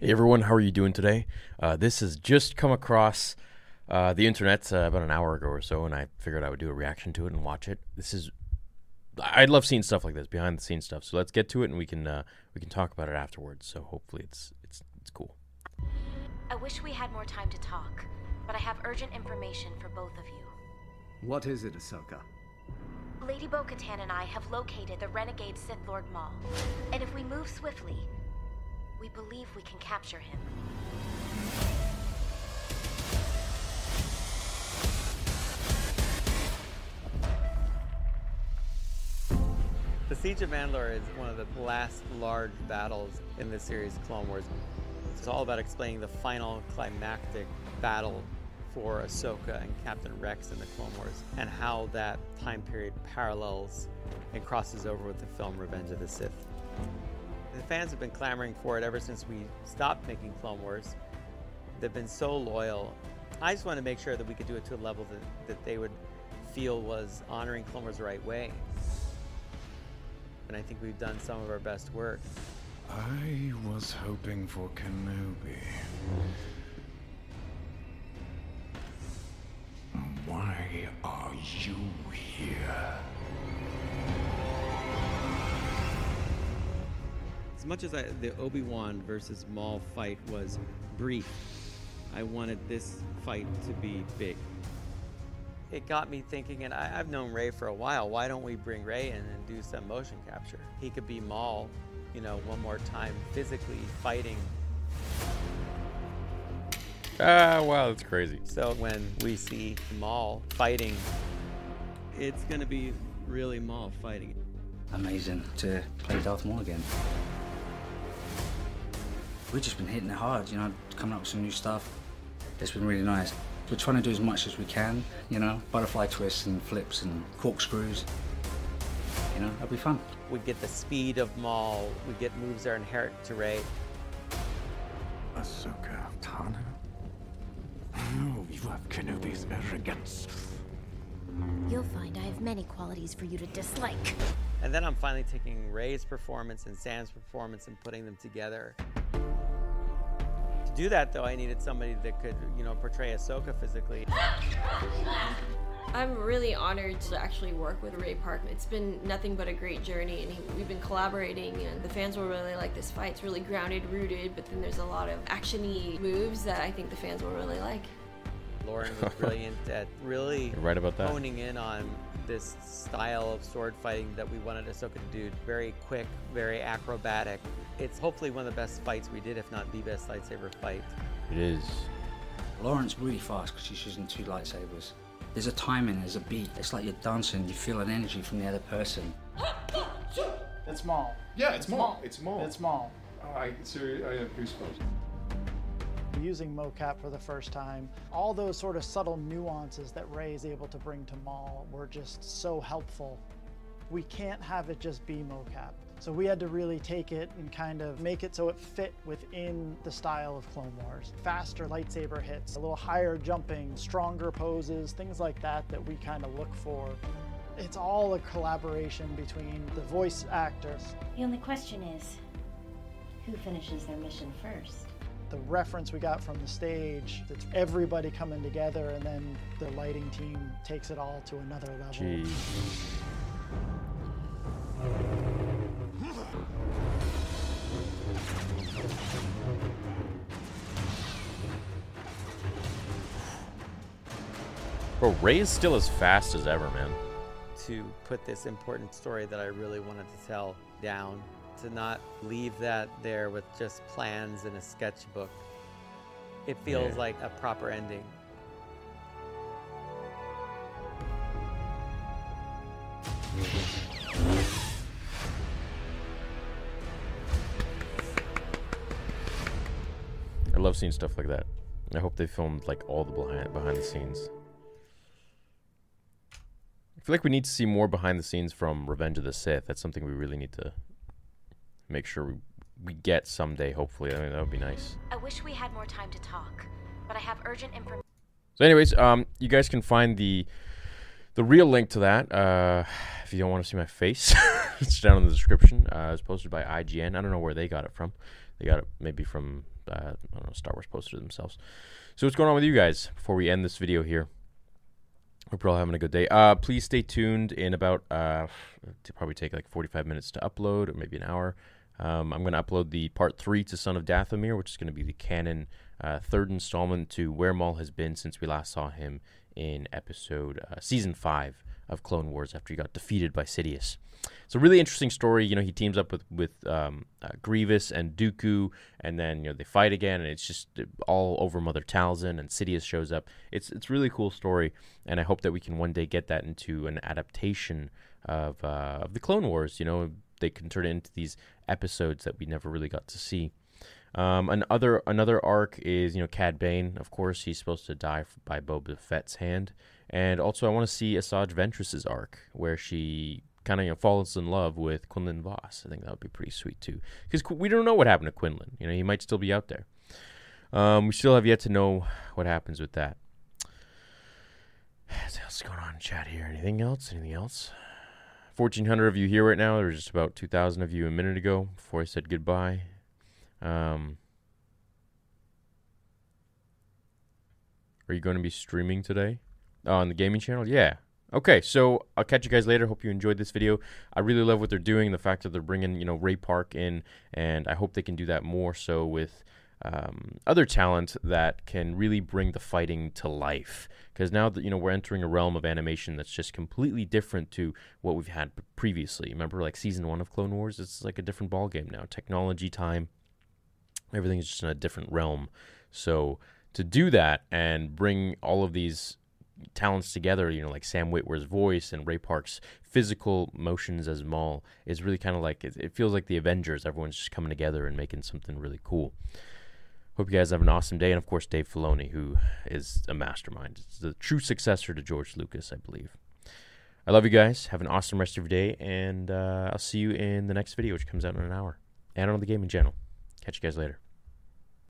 Hey everyone, how are you doing today? Uh, this has just come across uh, the internet uh, about an hour ago or so, and I figured I would do a reaction to it and watch it. This is, I love seeing stuff like this, behind the scenes stuff. So let's get to it, and we can uh, we can talk about it afterwards. So hopefully it's it's it's cool. I wish we had more time to talk, but I have urgent information for both of you. What is it, Ahsoka? Lady Bo Katan and I have located the renegade Sith Lord Maul, and if we move swiftly, we believe we can capture him. The Siege of Mandalore is one of the last large battles in the series Clone Wars. It's all about explaining the final climactic battle for Ahsoka and Captain Rex in the Clone Wars and how that time period parallels and crosses over with the film Revenge of the Sith. The fans have been clamoring for it ever since we stopped making Clone Wars. They've been so loyal. I just want to make sure that we could do it to a level that, that they would feel was honoring Clone Wars the right way. And I think we've done some of our best work. I was hoping for Kenobi. Why are you here? Much as I, the Obi Wan versus Maul fight was brief, I wanted this fight to be big. It got me thinking, and I, I've known Ray for a while. Why don't we bring Ray in and do some motion capture? He could be Maul, you know, one more time, physically fighting. Ah, wow, that's crazy. So when we see Maul fighting, it's going to be really Maul fighting. Amazing to play Darth Maul again. We've just been hitting it hard, you know, coming up with some new stuff. It's been really nice. We're trying to do as much as we can, you know, butterfly twists and flips and corkscrews. You know, that'll be fun. We get the speed of Maul. We get moves that are inherent to Ray. Ahsoka Tano? Oh, you have Kenobi's arrogance. You'll find I have many qualities for you to dislike. And then I'm finally taking Ray's performance and Sam's performance and putting them together. To do that, though, I needed somebody that could, you know, portray Ahsoka physically. I'm really honored to actually work with Ray Park. It's been nothing but a great journey, and he, we've been collaborating, and the fans will really like this fight. It's really grounded, rooted, but then there's a lot of actiony moves that I think the fans will really like. Lauren was brilliant at really You're right about that. honing in on this style of sword fighting that we wanted Ahsoka to do. Very quick, very acrobatic. It's hopefully one of the best fights we did, if not the best lightsaber fight. It is. Lauren's really fast because she's using two lightsabers. There's a timing, there's a beat. It's like you're dancing, you feel an energy from the other person. It's Maul. Yeah, it's Maul. It's Maul. It's Maul. Oh, I, sir, I have goosebumps. Using mocap for the first time, all those sort of subtle nuances that Ray is able to bring to Maul were just so helpful we can't have it just be mocap. So we had to really take it and kind of make it so it fit within the style of Clone Wars. Faster lightsaber hits, a little higher jumping, stronger poses, things like that that we kind of look for. It's all a collaboration between the voice actors. The only question is, who finishes their mission first? The reference we got from the stage, it's everybody coming together and then the lighting team takes it all to another level. Jeez. Bro, Ray is still as fast as ever, man. To put this important story that I really wanted to tell down, to not leave that there with just plans and a sketchbook. It feels Yeah. like a proper ending. I love seeing stuff like that. I hope they filmed like all the behind behind the scenes. I feel like we need to see more behind the scenes from Revenge of the Sith. That's something we really need to make sure we, we get someday. Hopefully, I mean, that would be nice. I wish we had more time to talk, but I have urgent information. So, anyways, um, you guys can find the the real link to that uh, if you don't want to see my face. it's down in the description. Uh, it's posted by IGN. I don't know where they got it from. They got it maybe from uh, I don't know. Star Wars posted it themselves. So what's going on with you guys before we end this video here? Hope you're all having a good day. Uh, please stay tuned. In about uh, to probably take like 45 minutes to upload, or maybe an hour. Um, I'm going to upload the part three to Son of Dathomir, which is going to be the canon uh, third installment to where Maul has been since we last saw him in episode uh, season five of Clone Wars after he got defeated by Sidious. It's a really interesting story. You know, he teams up with with um, uh, Grievous and Dooku, and then you know they fight again, and it's just all over Mother Talzin, and Sidious shows up. It's it's really cool story, and I hope that we can one day get that into an adaptation of uh, of the Clone Wars. You know, they can turn into these episodes that we never really got to see. Um, another another arc is you know Cad Bane. Of course, he's supposed to die by Boba Fett's hand, and also I want to see Asajj Ventress's arc where she kind of you know falls in love with Quinlan Vos. I think that would be pretty sweet too, because Qu- we don't know what happened to Quinlan. You know, he might still be out there. Um, we still have yet to know what happens with that. What else is going on in chat here? Anything else? Anything else? 1,400 of you here right now. There's just about 2,000 of you a minute ago before I said goodbye. Um, are you going to be streaming today on the gaming channel? Yeah. Okay, so I'll catch you guys later. Hope you enjoyed this video. I really love what they're doing. The fact that they're bringing you know Ray Park in, and I hope they can do that more so with um, other talent that can really bring the fighting to life. Because now that you know we're entering a realm of animation that's just completely different to what we've had previously. Remember, like season one of Clone Wars, it's like a different ball game now. Technology, time, everything is just in a different realm. So to do that and bring all of these talents together, you know, like Sam Witwer's voice and Ray Park's physical motions as Maul, is really kind of like it, it feels like the Avengers. Everyone's just coming together and making something really cool. Hope you guys have an awesome day, and of course Dave Filoni, who is a mastermind. It's the true successor to George Lucas, I believe. I love you guys. Have an awesome rest of your day, and uh, I'll see you in the next video, which comes out in an hour, and on the gaming channel. Catch you guys later.